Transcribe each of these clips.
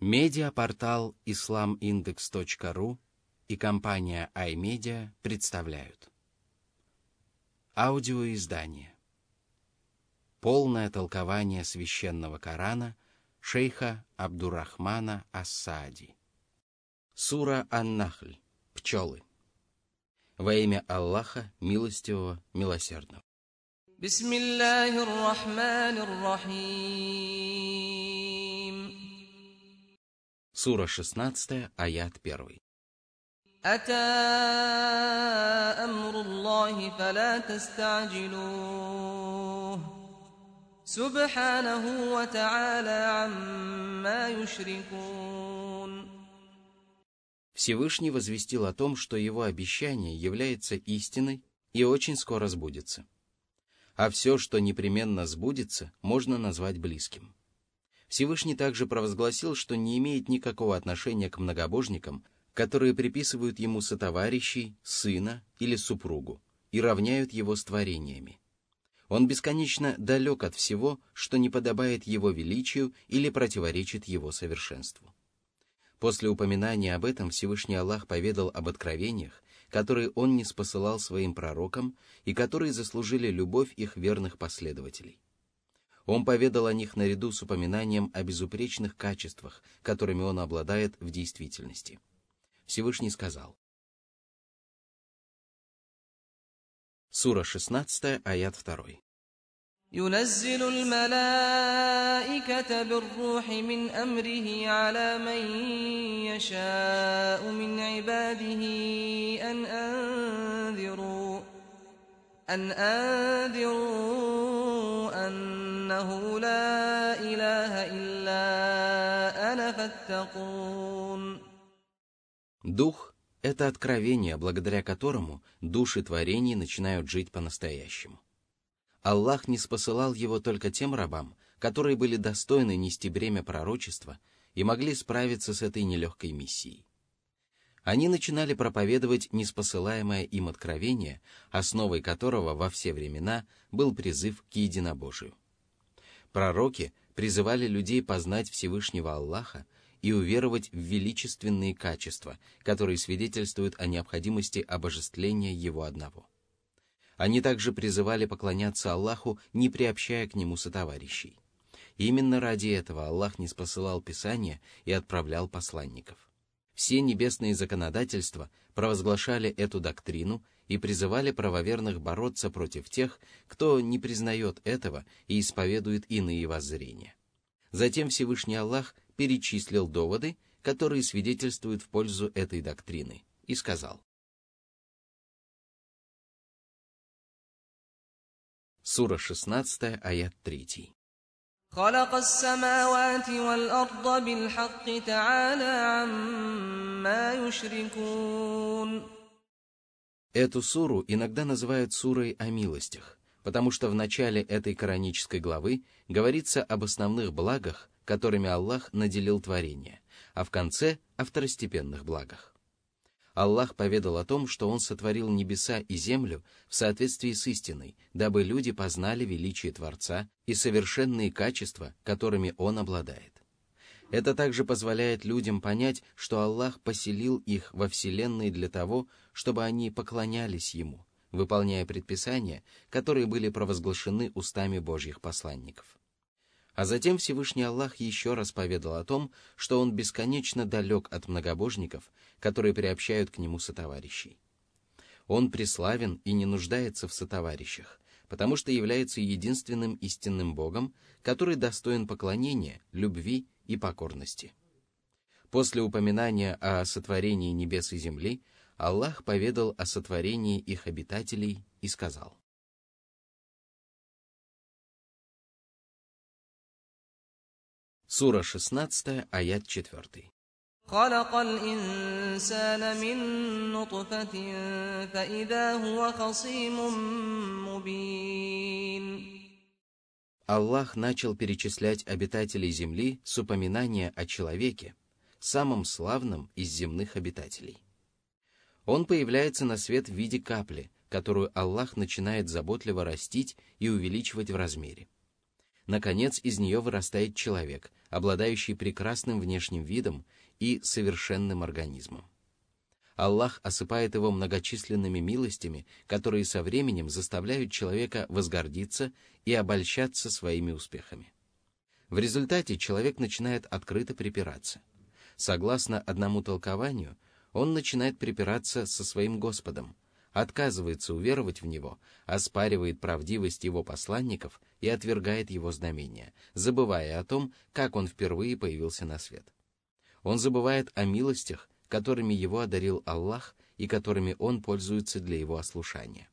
Медиапортал islamindex.ru и компания iMedia представляют. Аудиоиздание. Полное толкование священного Корана шейха Абдурахмана Ассади. Сура Ан-Нахль. Пчелы. Во имя Аллаха, милостивого, милосердного. Бисмиллахир Рахманир Рахим. Сура 16, аят 1. أتى أمر الله فلا تستعجلوه سبحانه وتعالى عما يشركون Всевышний возвестил о том, что его обещание является истиной и очень скоро сбудется. А все, что непременно сбудется, можно назвать близким. Всевышний также провозгласил, что не имеет никакого отношения к многобожникам, которые приписывают ему сотоварищей, сына или супругу и равняют его с творениями. Он бесконечно далек от всего, что не подобает его величию или противоречит его совершенству. После упоминания об этом Всевышний Аллах поведал об откровениях, которые Он не спосылал своим пророкам и которые заслужили любовь их верных последователей. Он поведал о них наряду с упоминанием о безупречных качествах, которыми он обладает в действительности. Всевышний сказал. Сура 16, аят 2. ينزل الملائكة بالروح من أمره على من يشاء من عباده أن أنذروا أن أنذروا أنه لا إله إلا أنا فاتقون Дух — это откровение, благодаря которому души творений начинают жить по-настоящему. Аллах не спосылал его только тем рабам, которые были достойны нести бремя пророчества и могли справиться с этой нелегкой миссией. Они начинали проповедовать неспосылаемое им откровение, основой которого во все времена был призыв к единобожию. Пророки призывали людей познать Всевышнего Аллаха и уверовать в величественные качества, которые свидетельствуют о необходимости обожествления Его одного – они также призывали поклоняться Аллаху, не приобщая к Нему сотоварищей. Именно ради этого Аллах не спосылал Писания и отправлял посланников. Все небесные законодательства провозглашали эту доктрину и призывали правоверных бороться против тех, кто не признает этого и исповедует иные воззрения. Затем Всевышний Аллах перечислил доводы, которые свидетельствуют в пользу этой доктрины, и сказал, Сура 16, аят 3. خلق السماوات والأرض بالحق تعالى عما يشركون Эту суру иногда называют сурой о милостях, потому что в начале этой коранической главы говорится об основных благах, которыми Аллах наделил творение, а в конце — о второстепенных благах. Аллах поведал о том, что Он сотворил небеса и землю в соответствии с истиной, дабы люди познали величие Творца и совершенные качества, которыми Он обладает. Это также позволяет людям понять, что Аллах поселил их во Вселенной для того, чтобы они поклонялись Ему, выполняя предписания, которые были провозглашены устами Божьих посланников. А затем Всевышний Аллах еще раз поведал о том, что Он бесконечно далек от многобожников, которые приобщают к Нему сотоварищей. Он преславен и не нуждается в сотоварищах, потому что является единственным истинным Богом, который достоин поклонения, любви и покорности. После упоминания о сотворении небес и земли, Аллах поведал о сотворении их обитателей и сказал. Сура 16, аят 4. خلق الإنسان من نطفة فإذا هو خصيم مبين Аллах начал перечислять обитателей земли с упоминания о человеке, самом славном из земных обитателей. Он появляется на свет в виде капли, которую Аллах начинает заботливо растить и увеличивать в размере. Наконец, из нее вырастает человек, обладающий прекрасным внешним видом и совершенным организмом. Аллах осыпает его многочисленными милостями, которые со временем заставляют человека возгордиться и обольщаться своими успехами. В результате человек начинает открыто припираться. Согласно одному толкованию, он начинает припираться со своим Господом, отказывается уверовать в Него, оспаривает правдивость Его посланников и отвергает Его знамения, забывая о том, как Он впервые появился на свет. Он забывает о милостях, которыми его одарил Аллах и которыми он пользуется для его ослушания.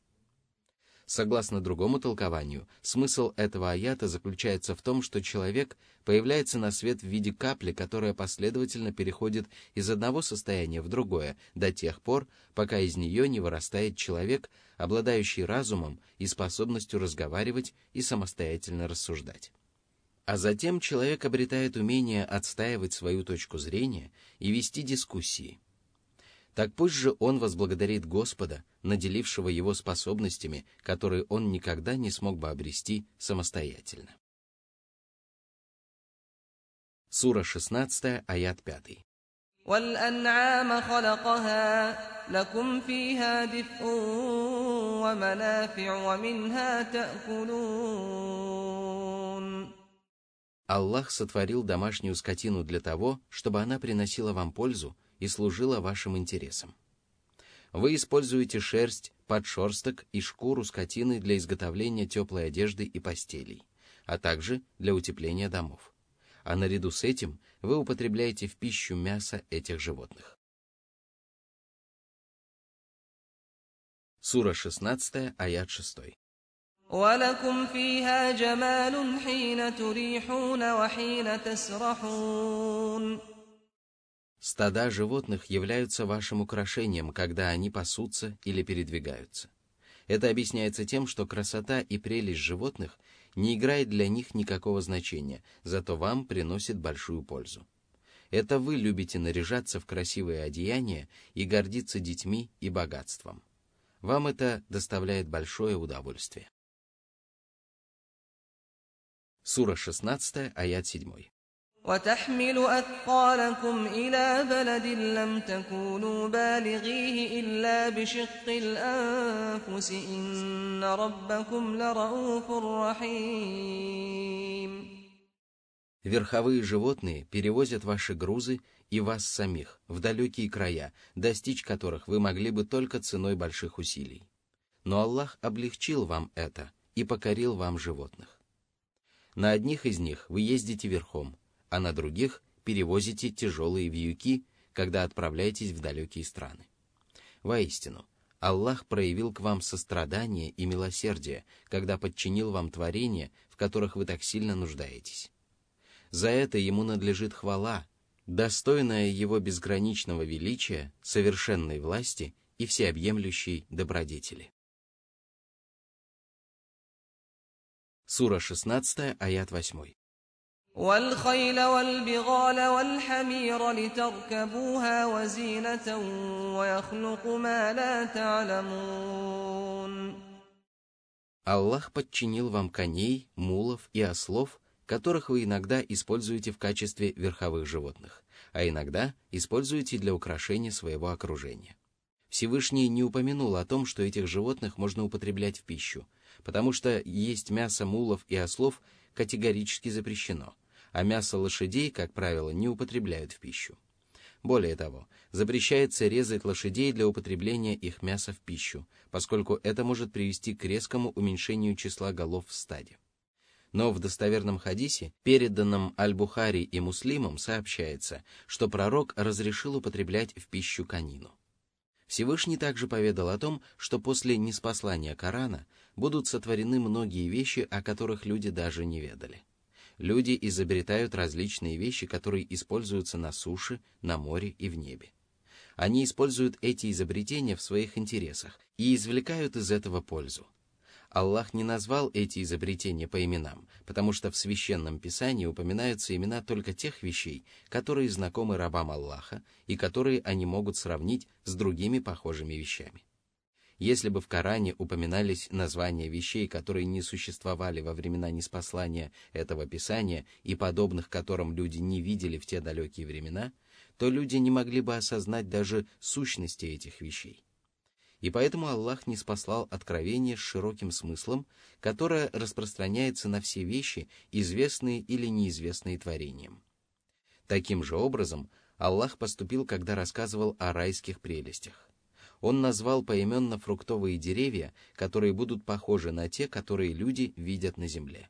Согласно другому толкованию, смысл этого аята заключается в том, что человек появляется на свет в виде капли, которая последовательно переходит из одного состояния в другое до тех пор, пока из нее не вырастает человек, обладающий разумом и способностью разговаривать и самостоятельно рассуждать. А затем человек обретает умение отстаивать свою точку зрения и вести дискуссии. Так пусть же он возблагодарит Господа, наделившего его способностями, которые он никогда не смог бы обрести самостоятельно. Сура 16, аят 5. والأنعام خلقها لكم فيها دفء ومنافع ومنها تأكلون Аллах сотворил домашнюю скотину для того, чтобы она приносила вам пользу и служила вашим интересам. Вы используете шерсть, подшерсток и шкуру скотины для изготовления теплой одежды и постелей, а также для утепления домов. А наряду с этим вы употребляете в пищу мясо этих животных. Сура 16, аят 6. ولكم فيها جمال حين تريحون وحين تسرحون Стада животных являются вашим украшением, когда они пасутся или передвигаются. Это объясняется тем, что красота и прелесть животных не играет для них никакого значения, зато вам приносит большую пользу. Это вы любите наряжаться в красивые одеяния и гордиться детьми и богатством. Вам это доставляет большое удовольствие. Сура 16, аят 7. وتحمل أثقالكم إلى بلد لم تكونوا بالغيه إلا بشق الأنفس إن ربكم لرؤوف رحيم Верховые животные перевозят ваши грузы и вас самих в далекие края, достичь которых вы могли бы только ценой больших усилий. Но Аллах облегчил вам это и покорил вам животных. На одних из них вы ездите верхом, а на других перевозите тяжелые вьюки, когда отправляетесь в далекие страны. Воистину, Аллах проявил к вам сострадание и милосердие, когда подчинил вам творения, в которых вы так сильно нуждаетесь. За это ему надлежит хвала, достойная его безграничного величия, совершенной власти и всеобъемлющей добродетели. Сура 16, аят 8. والخيل والبغال والحمير لتركبوها وزينة ويخلق ما لا تعلمون Аллах подчинил вам коней, мулов и ослов, которых вы иногда используете в качестве верховых животных, а иногда используете для украшения своего окружения. Всевышний не упомянул о том, что этих животных можно употреблять в пищу, потому что есть мясо мулов и ослов категорически запрещено, а мясо лошадей, как правило, не употребляют в пищу. Более того, запрещается резать лошадей для употребления их мяса в пищу, поскольку это может привести к резкому уменьшению числа голов в стаде. Но в достоверном хадисе, переданном Аль-Бухари и Муслимам, сообщается, что пророк разрешил употреблять в пищу конину. Всевышний также поведал о том, что после неспослания Корана будут сотворены многие вещи, о которых люди даже не ведали. Люди изобретают различные вещи, которые используются на суше, на море и в небе. Они используют эти изобретения в своих интересах и извлекают из этого пользу. Аллах не назвал эти изобретения по именам, потому что в священном писании упоминаются имена только тех вещей, которые знакомы рабам Аллаха и которые они могут сравнить с другими похожими вещами. Если бы в Коране упоминались названия вещей, которые не существовали во времена неспослания этого Писания и подобных которым люди не видели в те далекие времена, то люди не могли бы осознать даже сущности этих вещей. И поэтому Аллах не спаслал откровение с широким смыслом, которое распространяется на все вещи, известные или неизвестные творением. Таким же образом Аллах поступил, когда рассказывал о райских прелестях. Он назвал поименно фруктовые деревья, которые будут похожи на те, которые люди видят на земле.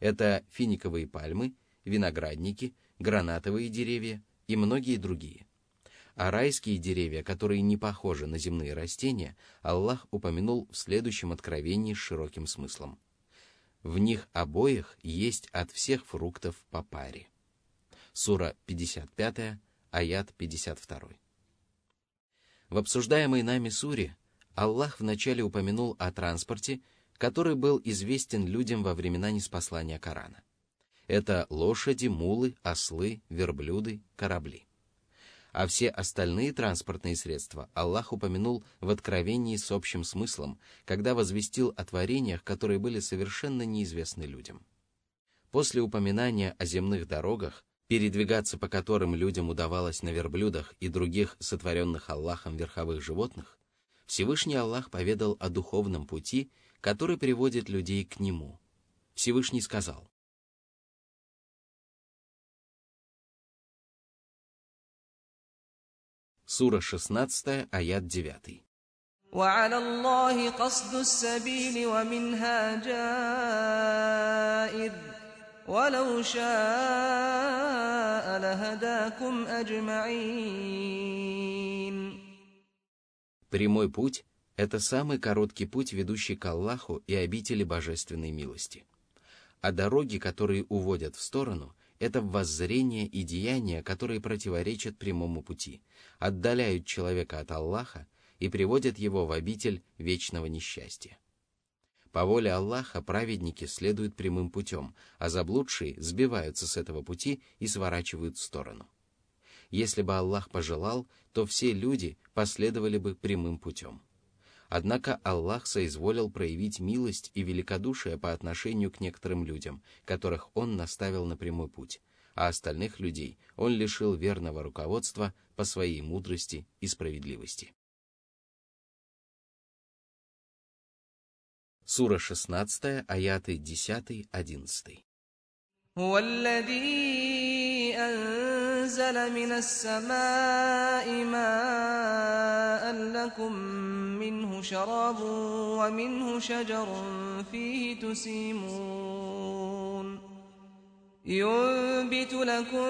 Это финиковые пальмы, виноградники, гранатовые деревья и многие другие. А райские деревья, которые не похожи на земные растения, Аллах упомянул в следующем откровении с широким смыслом. В них обоих есть от всех фруктов по паре. Сура 55, аят 52. В обсуждаемой нами суре Аллах вначале упомянул о транспорте, который был известен людям во времена неспослания Корана. Это лошади, мулы, ослы, верблюды, корабли. А все остальные транспортные средства Аллах упомянул в Откровении с общим смыслом, когда возвестил о творениях, которые были совершенно неизвестны людям. После упоминания о земных дорогах передвигаться по которым людям удавалось на верблюдах и других сотворенных Аллахом верховых животных, Всевышний Аллах поведал о духовном пути, который приводит людей к Нему. Всевышний сказал, Сура 16, аят 9. وعلى الله قصد السبيل ومنها جائر ولو شاء لهداكم أجمعين Прямой путь – это самый короткий путь, ведущий к Аллаху и обители божественной милости. А дороги, которые уводят в сторону – это воззрения и деяния, которые противоречат прямому пути, отдаляют человека от Аллаха и приводят его в обитель вечного несчастья. По воле Аллаха праведники следуют прямым путем, а заблудшие сбиваются с этого пути и сворачивают в сторону. Если бы Аллах пожелал, то все люди последовали бы прямым путем. Однако Аллах соизволил проявить милость и великодушие по отношению к некоторым людям, которых Он наставил на прямой путь, а остальных людей Он лишил верного руководства по своей мудрости и справедливости. Сура 16, аяты 10-11. هو الذي أنزل من السماء ماء لكم منه شراب ومنه شجر فيه تسيمون ينبت لكم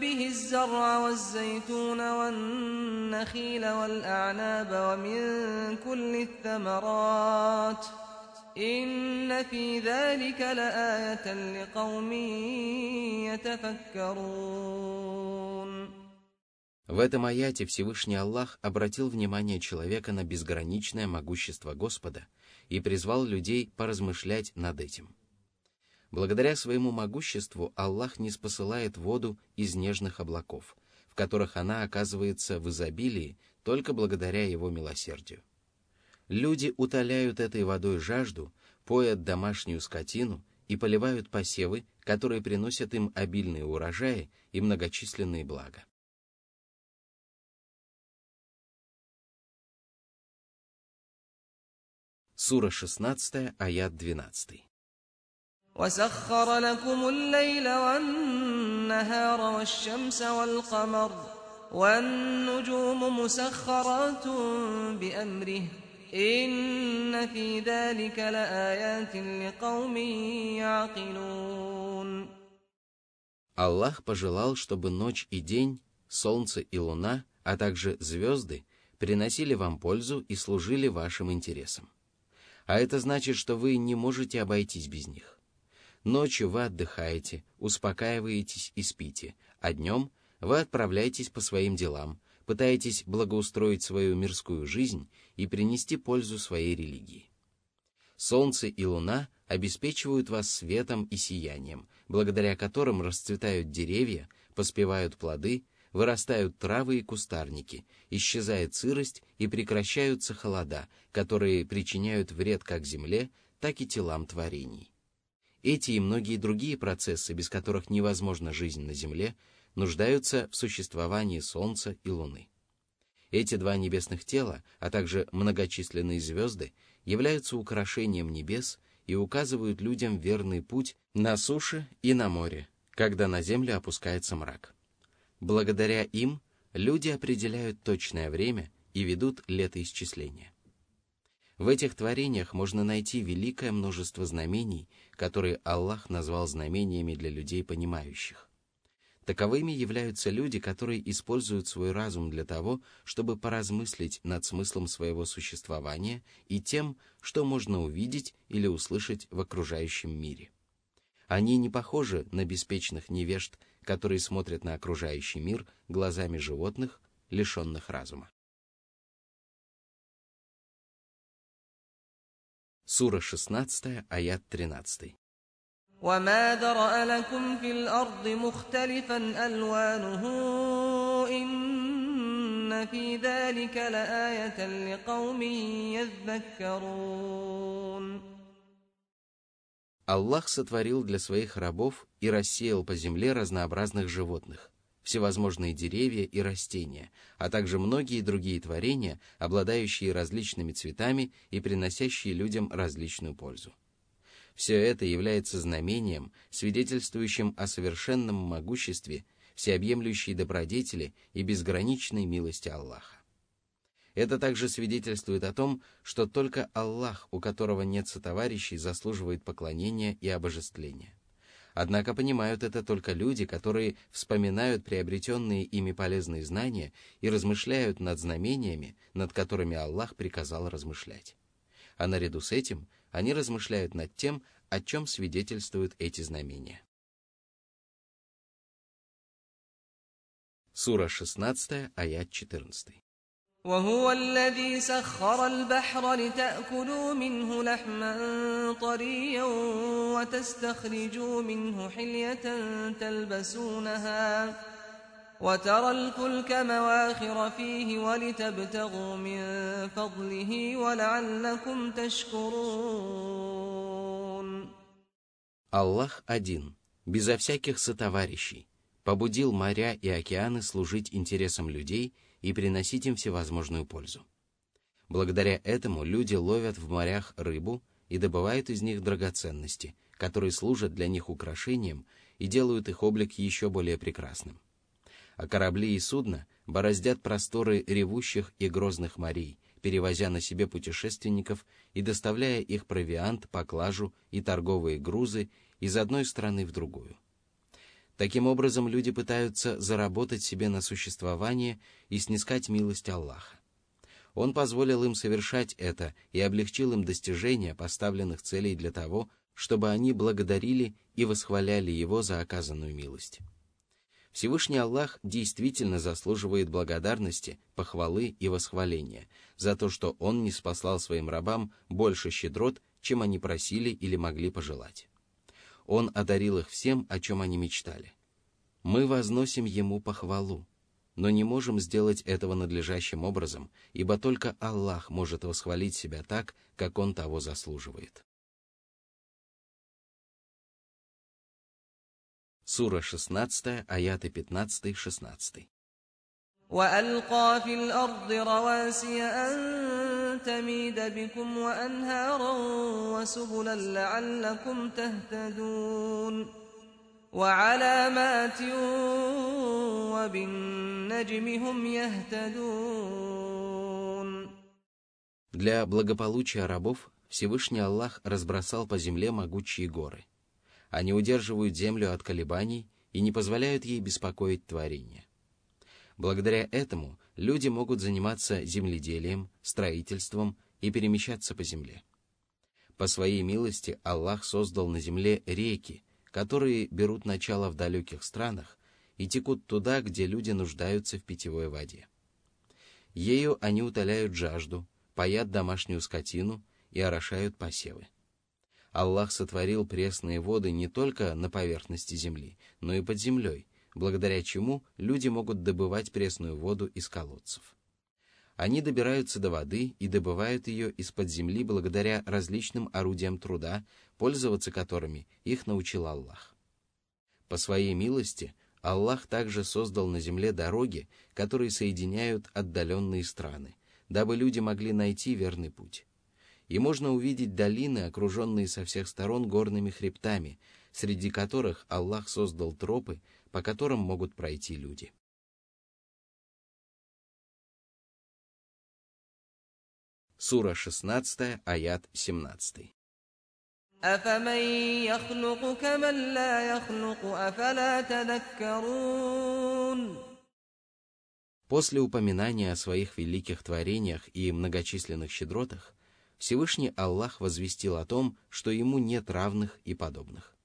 به الزرع والزيتون والنخيل والأعناب ومن كل الثمرات ۖ إن في ذلك لآية لقوم يتفكرون В этом аяте Всевышний Аллах обратил внимание человека на безграничное могущество Господа и призвал людей поразмышлять над этим. Благодаря своему могуществу Аллах не спосылает воду из нежных облаков, в которых она оказывается в изобилии только благодаря его милосердию. Люди утоляют этой водой жажду, поят домашнюю скотину и поливают посевы, которые приносят им обильные урожаи и многочисленные блага. Сура 16, аят 12. وسخر لكم الليل والنهار والشمس والقمر والنجوم مسخرات بأمره إن في ذلك لآيات لقوم يعقلون Аллах пожелал, чтобы ночь и день, солнце и луна, а также звезды приносили вам пользу и служили вашим интересам. А это значит, что вы не можете обойтись без них. Ночью вы отдыхаете, успокаиваетесь и спите, а днем вы отправляетесь по своим делам, пытаетесь благоустроить свою мирскую жизнь и принести пользу своей религии. Солнце и луна обеспечивают вас светом и сиянием, благодаря которым расцветают деревья, поспевают плоды, вырастают травы и кустарники, исчезает сырость и прекращаются холода, которые причиняют вред как земле, так и телам творений. Эти и многие другие процессы, без которых невозможна жизнь на Земле, нуждаются в существовании Солнца и Луны. Эти два небесных тела, а также многочисленные звезды, являются украшением небес и указывают людям верный путь на суше и на море, когда на землю опускается мрак. Благодаря им люди определяют точное время и ведут летоисчисление. В этих творениях можно найти великое множество знамений, которые Аллах назвал знамениями для людей понимающих. Таковыми являются люди, которые используют свой разум для того, чтобы поразмыслить над смыслом своего существования и тем, что можно увидеть или услышать в окружающем мире. Они не похожи на беспечных невежд, которые смотрят на окружающий мир глазами животных, лишенных разума. Сура 16, аят 13. وما ذرأ لكم في الأرض مختلفا ألوانه إن في ذلك لآية لقوم يذكرون Аллах сотворил для своих рабов и рассеял по земле разнообразных животных, всевозможные деревья и растения, а также многие другие творения, обладающие различными цветами и приносящие людям различную пользу. Все это является знамением, свидетельствующим о совершенном могуществе, всеобъемлющей добродетели и безграничной милости Аллаха. Это также свидетельствует о том, что только Аллах, у которого нет сотоварищей, заслуживает поклонения и обожествления. Однако понимают это только люди, которые вспоминают приобретенные ими полезные знания и размышляют над знамениями, над которыми Аллах приказал размышлять. А наряду с этим они размышляют над тем, о чем свидетельствуют эти знамения. Сура 16, аят 14. وهو الذي سخر البحر لتأكلوا منه لحما طريا وتستخرجوا منه حلية تلبسونها وترى الفلك مواخر فيه ولتبتغوا من فضله ولعلكم تشكرون Аллах один, безо всяких сотоварищей, побудил моря и океаны служить интересам людей и приносить им всевозможную пользу. Благодаря этому люди ловят в морях рыбу и добывают из них драгоценности, которые служат для них украшением и делают их облик еще более прекрасным а корабли и судна бороздят просторы ревущих и грозных морей, перевозя на себе путешественников и доставляя их провиант, поклажу и торговые грузы из одной страны в другую. Таким образом, люди пытаются заработать себе на существование и снискать милость Аллаха. Он позволил им совершать это и облегчил им достижение поставленных целей для того, чтобы они благодарили и восхваляли Его за оказанную милость. Всевышний Аллах действительно заслуживает благодарности, похвалы и восхваления за то, что Он не спаслал своим рабам больше щедрот, чем они просили или могли пожелать. Он одарил их всем, о чем они мечтали. Мы возносим Ему похвалу, но не можем сделать этого надлежащим образом, ибо только Аллах может восхвалить себя так, как Он того заслуживает. Сура 16, аяты 15-16. وألقى في الأرض رواسي أن تميد بكم وأنهارا وسبلا لعلكم تهتدون وعلامات وبالنجم هم يهتدون Для благополучия рабов Всевышний Аллах разбросал по земле могучие горы – они удерживают землю от колебаний и не позволяют ей беспокоить творение. Благодаря этому люди могут заниматься земледелием, строительством и перемещаться по земле. По своей милости Аллах создал на земле реки, которые берут начало в далеких странах и текут туда, где люди нуждаются в питьевой воде. Ею они утоляют жажду, паят домашнюю скотину и орошают посевы. Аллах сотворил пресные воды не только на поверхности земли, но и под землей, благодаря чему люди могут добывать пресную воду из колодцев. Они добираются до воды и добывают ее из-под земли благодаря различным орудиям труда, пользоваться которыми их научил Аллах. По своей милости Аллах также создал на земле дороги, которые соединяют отдаленные страны, дабы люди могли найти верный путь. И можно увидеть долины, окруженные со всех сторон горными хребтами, среди которых Аллах создал тропы, по которым могут пройти люди. Сура 16, аят 17. После упоминания о своих великих творениях и многочисленных щедротах, Всевышний Аллах возвестил о том, что ему нет равных и подобных.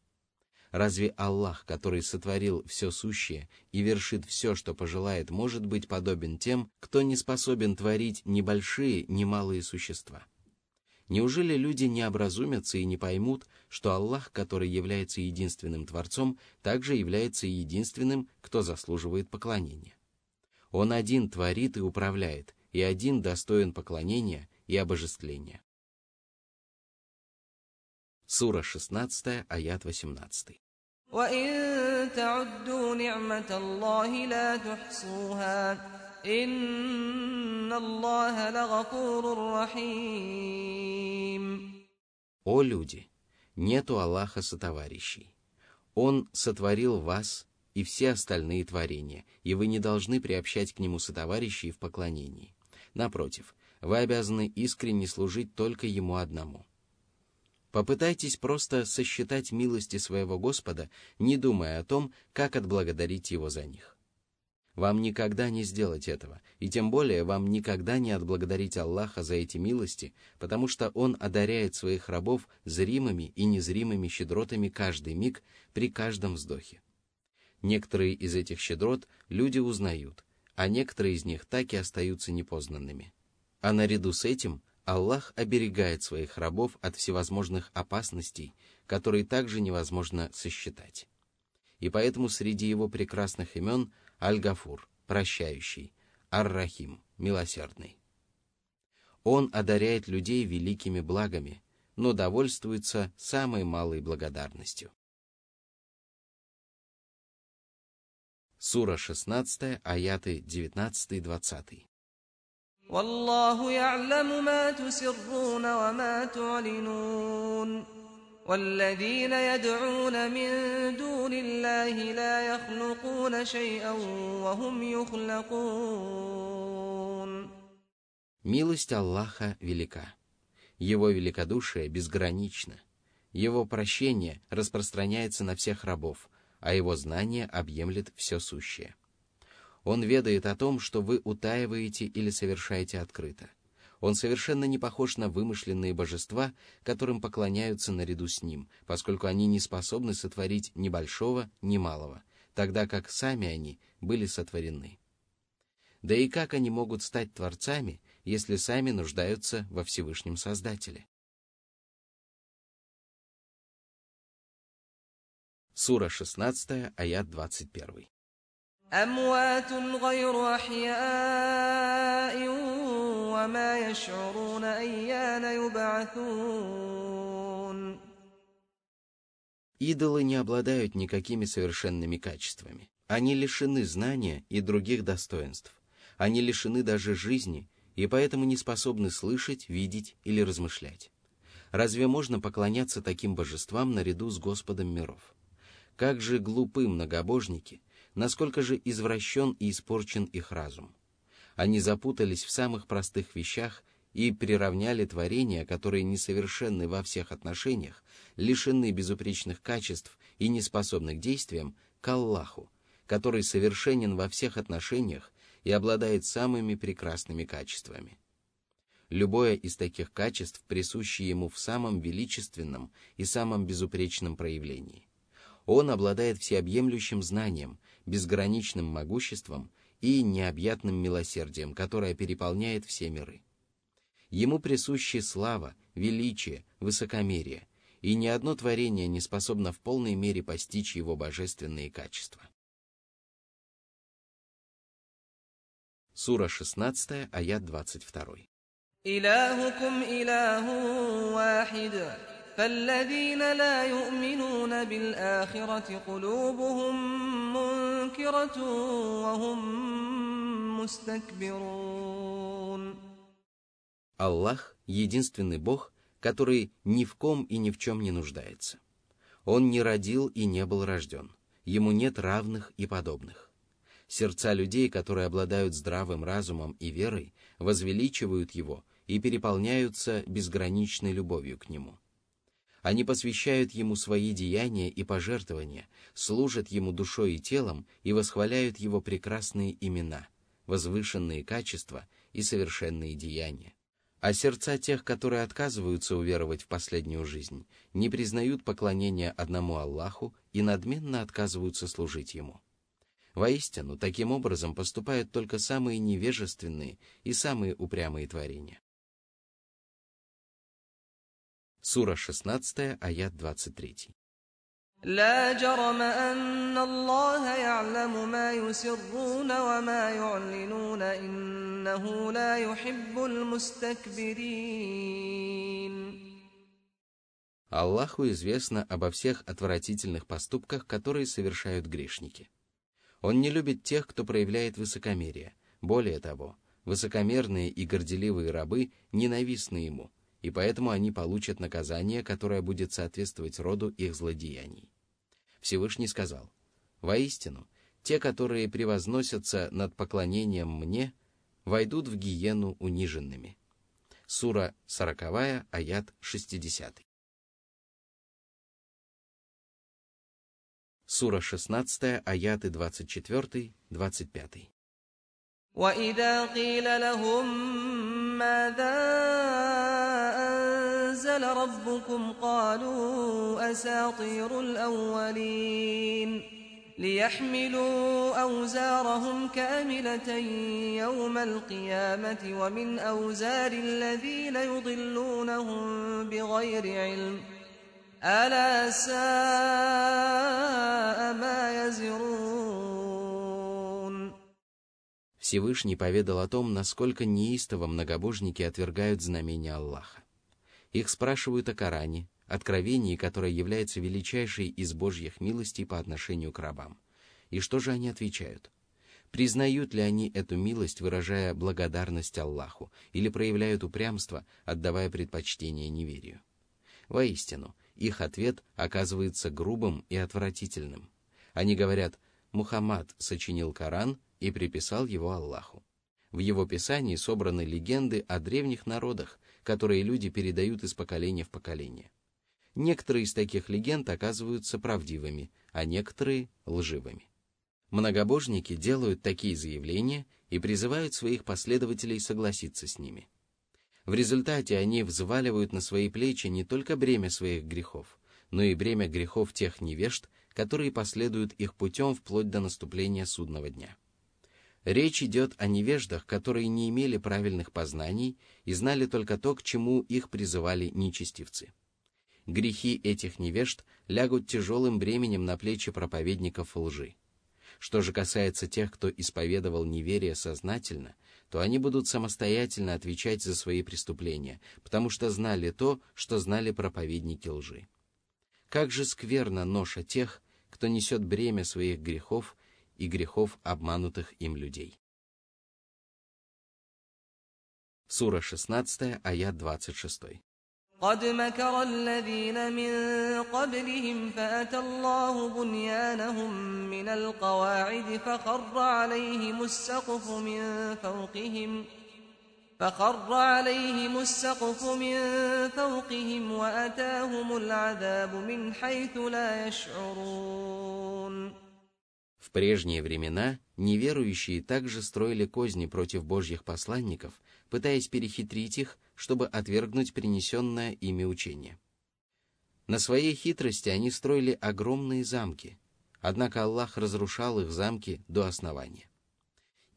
Разве Аллах, который сотворил все сущее и вершит все, что пожелает, может быть подобен тем, кто не способен творить ни большие, ни малые существа? Неужели люди не образумятся и не поймут, что Аллах, который является единственным Творцом, также является единственным, кто заслуживает поклонения? Он один творит и управляет, и один достоин поклонения и обожествления. Сура 16, аят 18. О люди, нету Аллаха сотоварищей. Он сотворил вас и все остальные творения, и вы не должны приобщать к нему сотоварищей в поклонении. Напротив, вы обязаны искренне служить только ему одному. Попытайтесь просто сосчитать милости своего Господа, не думая о том, как отблагодарить Его за них. Вам никогда не сделать этого, и тем более вам никогда не отблагодарить Аллаха за эти милости, потому что Он одаряет своих рабов зримыми и незримыми щедротами каждый миг при каждом вздохе. Некоторые из этих щедрот люди узнают, а некоторые из них так и остаются непознанными. А наряду с этим Аллах оберегает своих рабов от всевозможных опасностей, которые также невозможно сосчитать. И поэтому среди его прекрасных имен Аль-Гафур, прощающий, Ар-Рахим, милосердный. Он одаряет людей великими благами, но довольствуется самой малой благодарностью. Сура 16, аяты 19-20. والله يعلم ما تسرون وما تعلنون والذين يدعون من دون الله لا يخلقون شيئا وهم يخلقون Милость Аллаха велика. Его великодушие безгранично. Его прощение распространяется на всех рабов, а его знание объемлет все сущее. Он ведает о том, что вы утаиваете или совершаете открыто. Он совершенно не похож на вымышленные божества, которым поклоняются наряду с ним, поскольку они не способны сотворить ни большого, ни малого, тогда как сами они были сотворены. Да и как они могут стать творцами, если сами нуждаются во Всевышнем Создателе? Сура 16, аят 21. أموات غير أحياء وما يشعرون أيان يبعثون Идолы не обладают никакими совершенными качествами. Они лишены знания и других достоинств. Они лишены даже жизни, и поэтому не способны слышать, видеть или размышлять. Разве можно поклоняться таким божествам наряду с Господом миров? Как же глупы многобожники – насколько же извращен и испорчен их разум. Они запутались в самых простых вещах и приравняли творения, которые несовершенны во всех отношениях, лишены безупречных качеств и не способны к действиям, к Аллаху, который совершенен во всех отношениях и обладает самыми прекрасными качествами. Любое из таких качеств присуще ему в самом величественном и самом безупречном проявлении. Он обладает всеобъемлющим знанием, безграничным могуществом и необъятным милосердием, которое переполняет все миры. Ему присущи слава, величие, высокомерие, и ни одно творение не способно в полной мере постичь его божественные качества. Сура 16, аят 22. «Илахукум فالذين لا يؤمنون بالآخرة قلوبهم منكرة وهم مستكبرون Аллах — единственный Бог, который ни в ком и ни в чем не нуждается. Он не родил и не был рожден. Ему нет равных и подобных. Сердца людей, которые обладают здравым разумом и верой, возвеличивают его и переполняются безграничной любовью к нему. они посвящают ему свои деяния и пожертвования, служат ему душой и телом и восхваляют его прекрасные имена, возвышенные качества и совершенные деяния. А сердца тех, которые отказываются уверовать в последнюю жизнь, не признают поклонения одному Аллаху и надменно отказываются служить Ему. Воистину, таким образом поступают только самые невежественные и самые упрямые творения. Сура 16, аят 23. لا جرم أن الله يعلم ما يسرون وما يعلنون إنه لا يحب المستكبرين Аллаху известно обо всех отвратительных поступках, которые совершают грешники. Он не любит тех, кто проявляет высокомерие. Более того, высокомерные и горделивые рабы ненавистны ему – и поэтому они получат наказание, которое будет соответствовать роду их злодеяний. Всевышний сказал, «Воистину, те, которые превозносятся над поклонением мне, войдут в гиену униженными». Сура 40, аят 60. Сура 16, аяты 24-25. وإذا قيل لهم ماذا أنزل ربكم قالوا أساطير الأولين ليحملوا أوزارهم كاملة يوم القيامة ومن أوزار الذين يضلونهم بغير علم ألا ساء ما يزرون Всевышний поведал о том, насколько неистово многобожники отвергают знамения Аллаха. Их спрашивают о Коране, откровении, которое является величайшей из Божьих милостей по отношению к рабам. И что же они отвечают? Признают ли они эту милость, выражая благодарность Аллаху, или проявляют упрямство, отдавая предпочтение неверию? Воистину, их ответ оказывается грубым и отвратительным. Они говорят, Мухаммад сочинил Коран и приписал его Аллаху. В его писании собраны легенды о древних народах, которые люди передают из поколения в поколение. Некоторые из таких легенд оказываются правдивыми, а некоторые – лживыми. Многобожники делают такие заявления и призывают своих последователей согласиться с ними. В результате они взваливают на свои плечи не только бремя своих грехов, но и бремя грехов тех невежд, которые последуют их путем вплоть до наступления судного дня. Речь идет о невеждах, которые не имели правильных познаний и знали только то, к чему их призывали нечестивцы. Грехи этих невежд лягут тяжелым бременем на плечи проповедников лжи. Что же касается тех, кто исповедовал неверие сознательно, то они будут самостоятельно отвечать за свои преступления, потому что знали то, что знали проповедники лжи. Как же скверна ноша тех, кто несет бремя своих грехов и грехов обманутых им людей. Сура 16, аят 26. قد مكر الذين من قبلهم فأتى الله بنيانهم من القواعد فخر عليهم السقف من فوقهم فخر عليهم السقف من فوقهم وأتاهم العذاب من حيث لا يشعرون В прежние времена неверующие также строили козни против божьих посланников, пытаясь перехитрить их, чтобы отвергнуть принесенное ими учение. На своей хитрости они строили огромные замки, однако Аллах разрушал их замки до основания.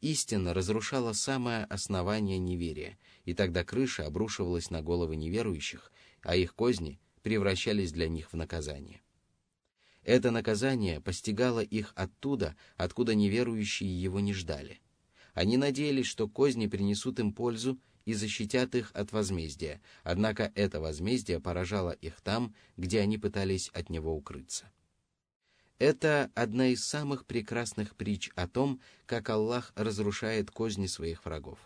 Истина разрушала самое основание неверия, и тогда крыша обрушивалась на головы неверующих, а их козни превращались для них в наказание. Это наказание постигало их оттуда, откуда неверующие его не ждали. Они надеялись, что козни принесут им пользу и защитят их от возмездия, однако это возмездие поражало их там, где они пытались от него укрыться. Это одна из самых прекрасных притч о том, как Аллах разрушает козни своих врагов.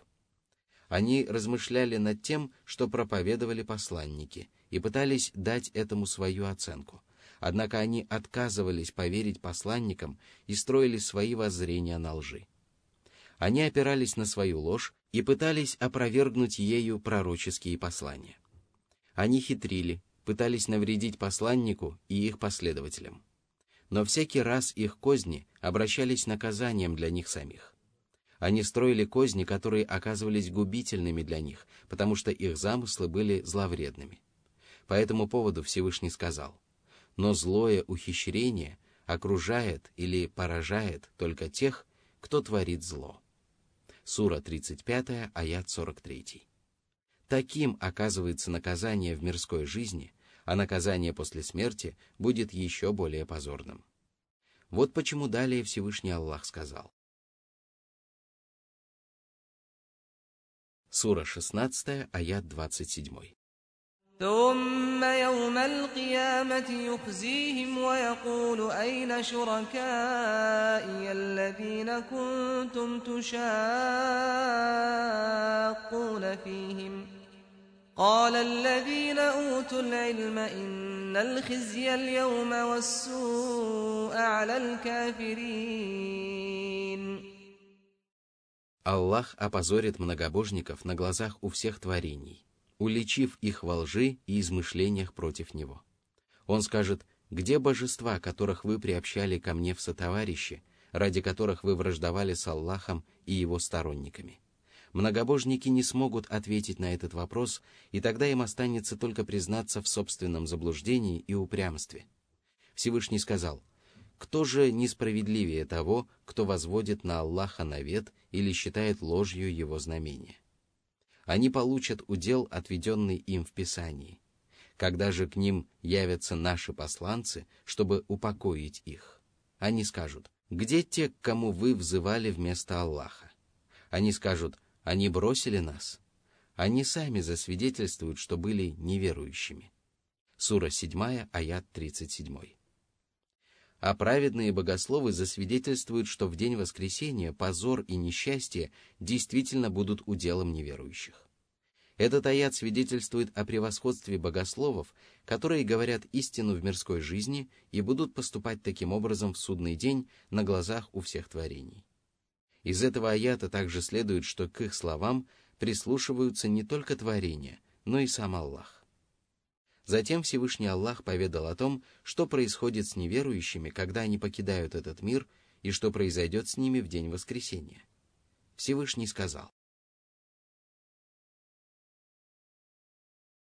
Они размышляли над тем, что проповедовали посланники, и пытались дать этому свою оценку. Однако они отказывались поверить посланникам и строили свои воззрения на лжи. Они опирались на свою ложь и пытались опровергнуть ею пророческие послания. Они хитрили, пытались навредить посланнику и их последователям. Но всякий раз их козни обращались наказанием для них самих. Они строили козни, которые оказывались губительными для них, потому что их замыслы были зловредными. По этому поводу Всевышний сказал, «Но злое ухищрение окружает или поражает только тех, кто творит зло». Сура 35, аят 43. Таким оказывается наказание в мирской жизни, а наказание после смерти будет еще более позорным. Вот почему далее Всевышний Аллах сказал. Сура 16, аят 27. ثم يوم القيامة يخزيهم ويقول أين شركائي الذين كنتم تشاقون فيهم قال الذين أوتوا العلم إن الخزي اليوم والسوء على الكافرين Аллах опозорит многобожников на глазах у всех творений Уличив их во лжи и измышлениях против него. Он скажет, где божества, которых вы приобщали ко мне в сотоварищи, ради которых вы враждовали с Аллахом и его сторонниками? Многобожники не смогут ответить на этот вопрос, и тогда им останется только признаться в собственном заблуждении и упрямстве. Всевышний сказал, «Кто же несправедливее того, кто возводит на Аллаха навет или считает ложью его знамения?» Они получат удел, отведенный им в Писании. Когда же к ним явятся наши посланцы, чтобы упокоить их, они скажут, где те, к кому вы взывали вместо Аллаха? Они скажут, они бросили нас. Они сами засвидетельствуют, что были неверующими. Сура 7, аят 37. А праведные богословы засвидетельствуют, что в день воскресения позор и несчастье действительно будут уделом неверующих. Этот аят свидетельствует о превосходстве богословов, которые говорят истину в мирской жизни и будут поступать таким образом в судный день на глазах у всех творений. Из этого аята также следует, что к их словам прислушиваются не только творения, но и сам Аллах. Затем Всевышний Аллах поведал о том, что происходит с неверующими, когда они покидают этот мир, и что произойдет с ними в день воскресения. Всевышний сказал,